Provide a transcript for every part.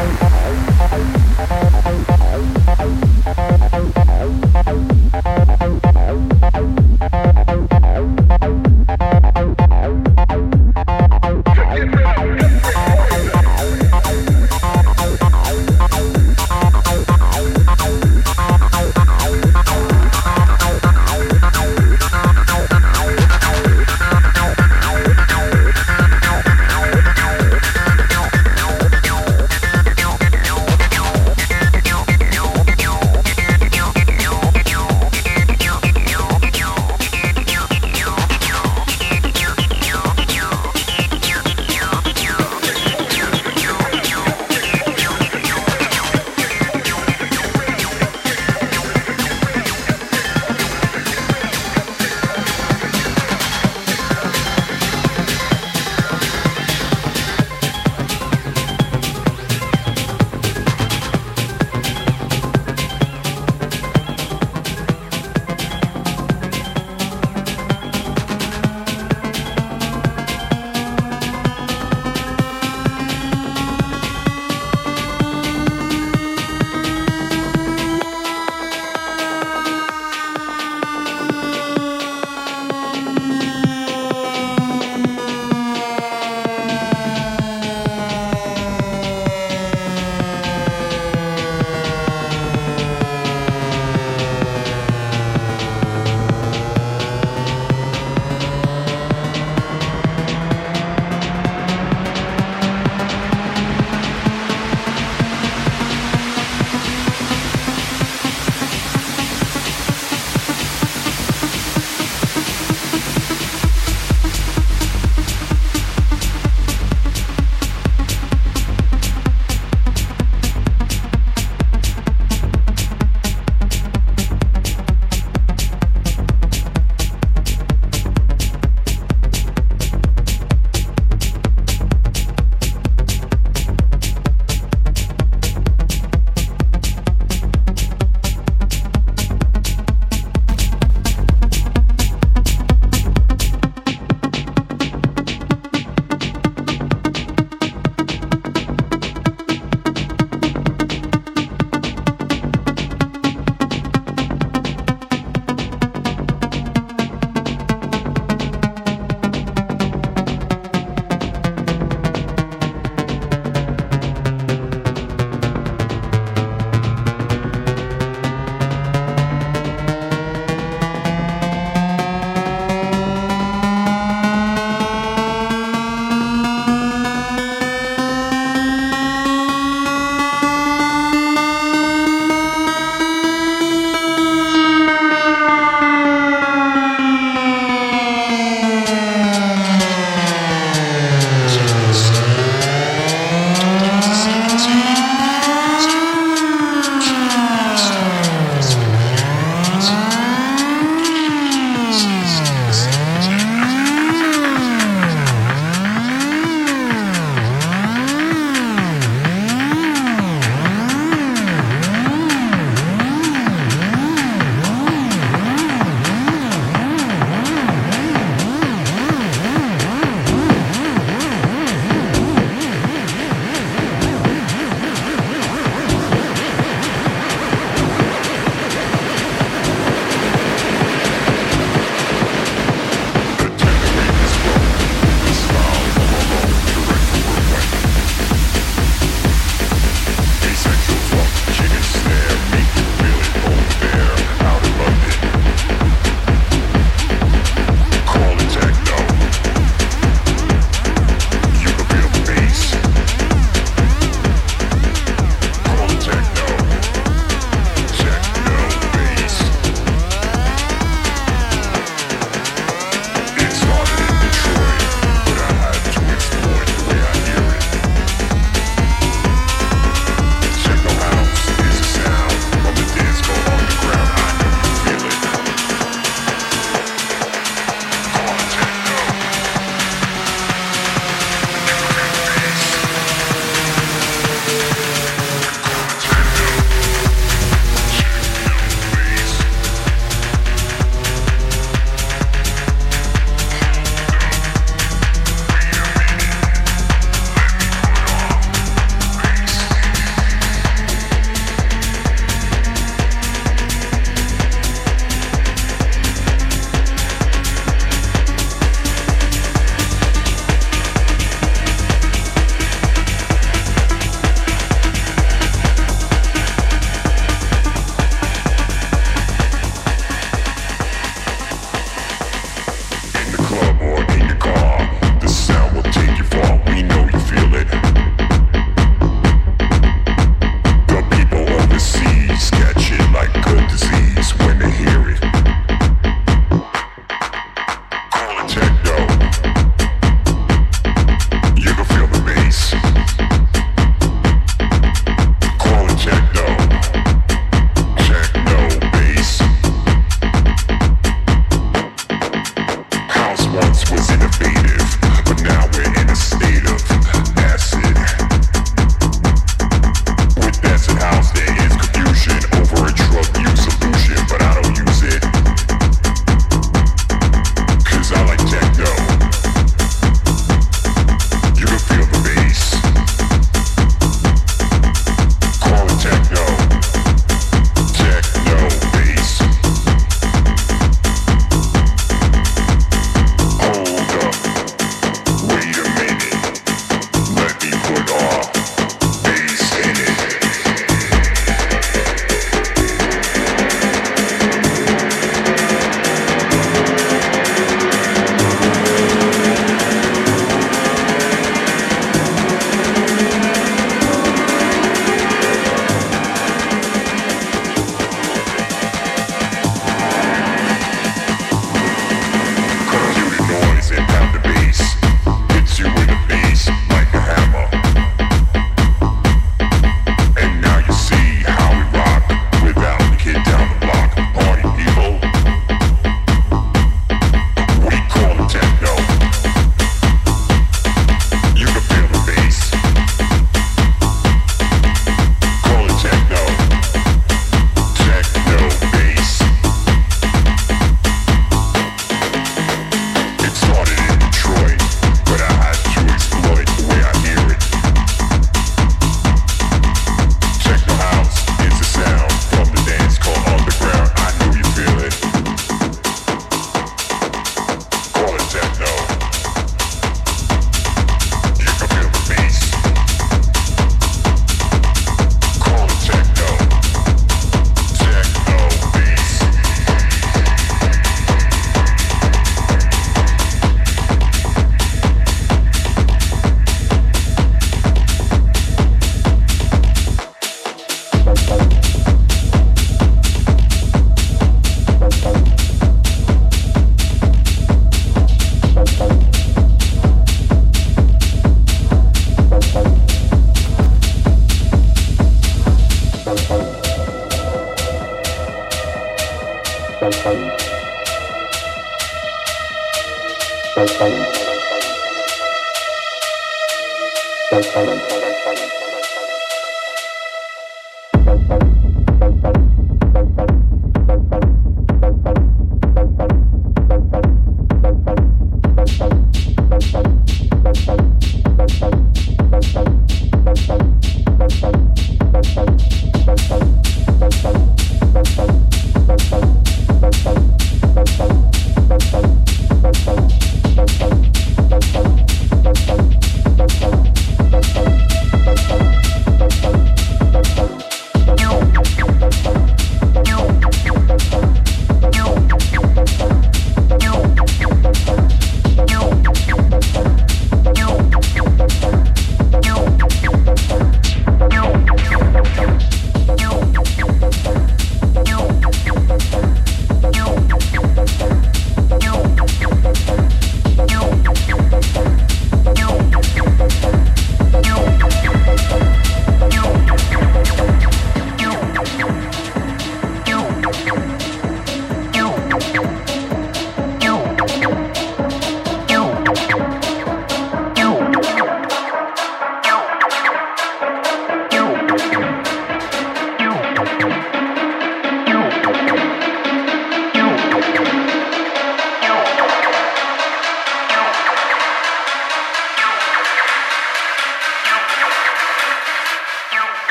Thank you.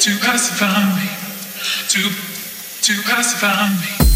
To pacify me, to to pacify me.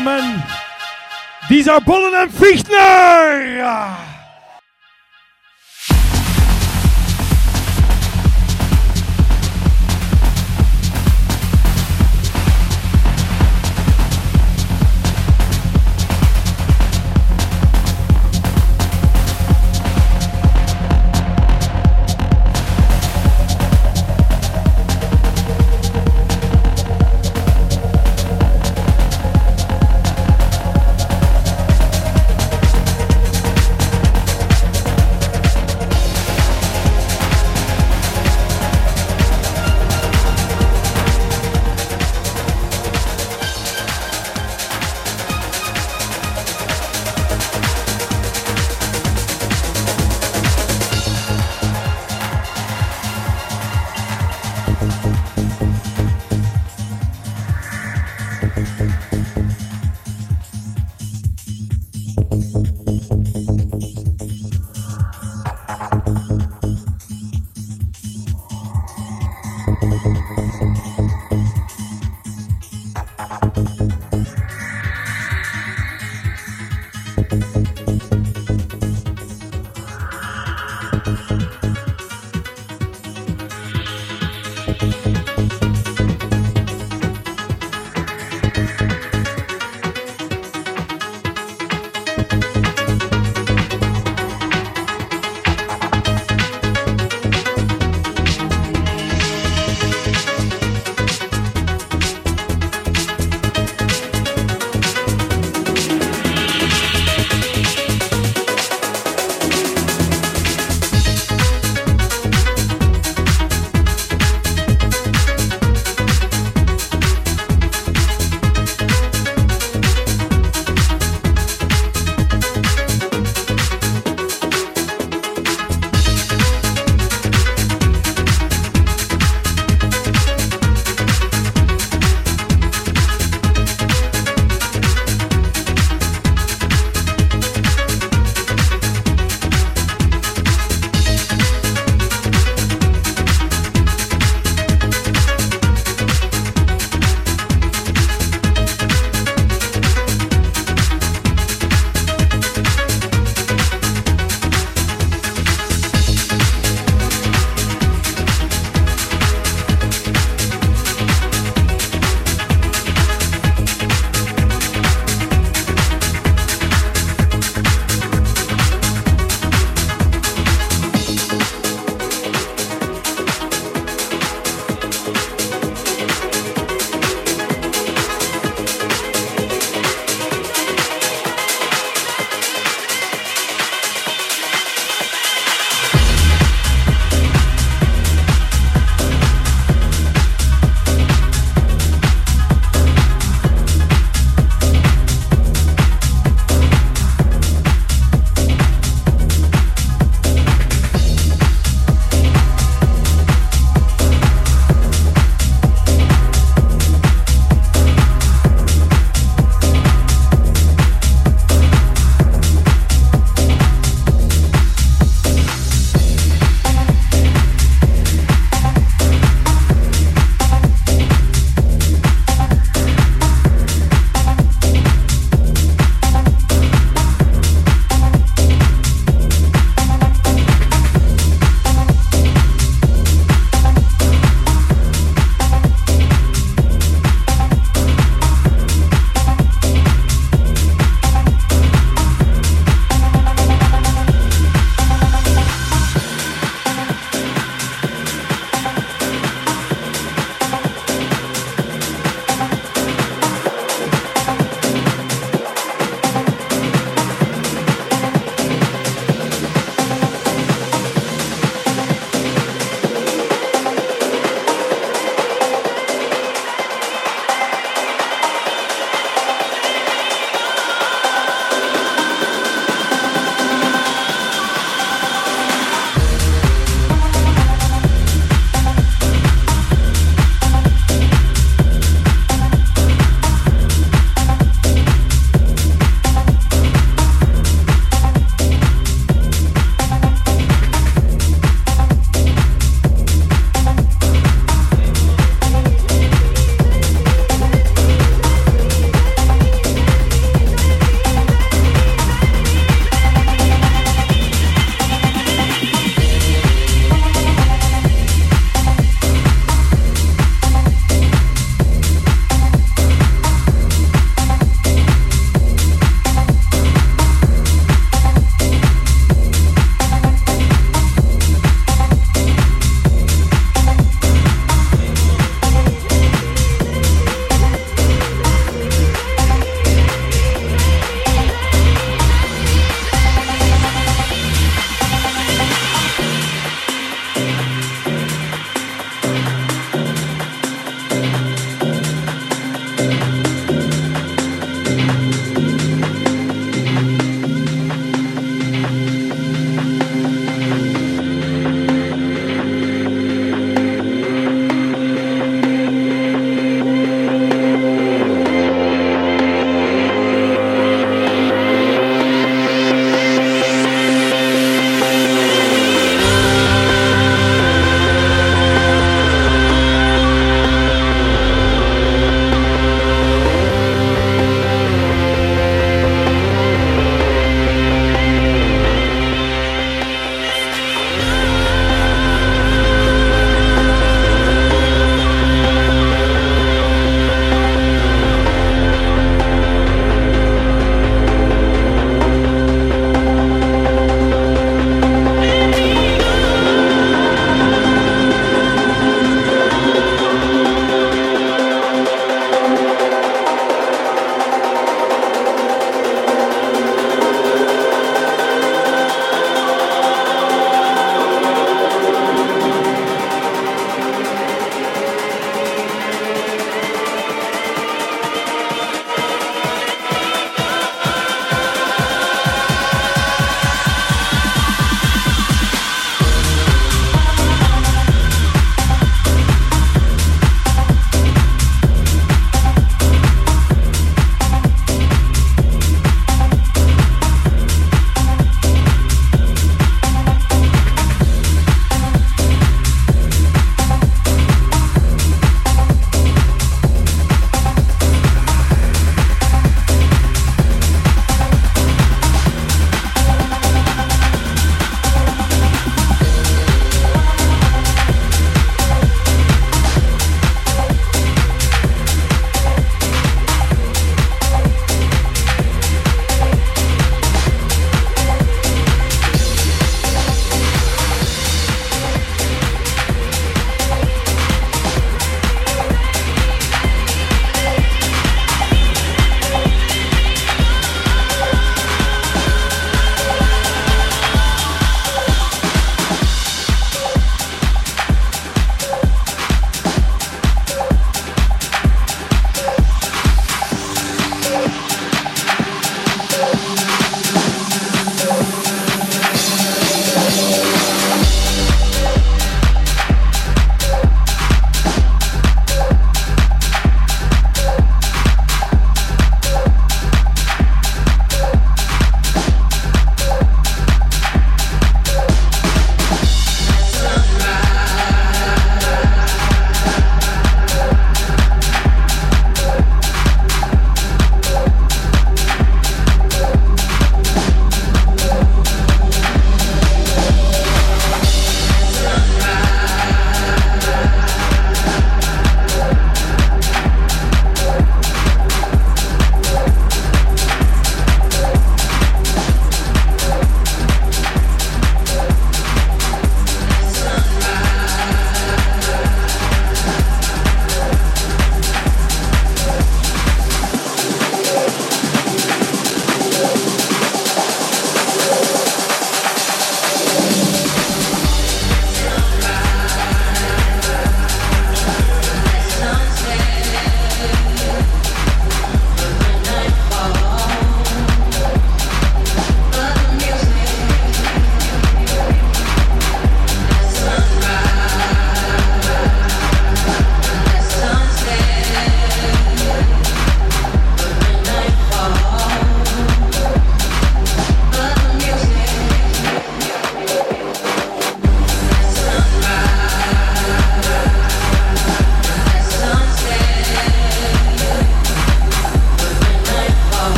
Gentlemen, these are Bollen and Fichtner!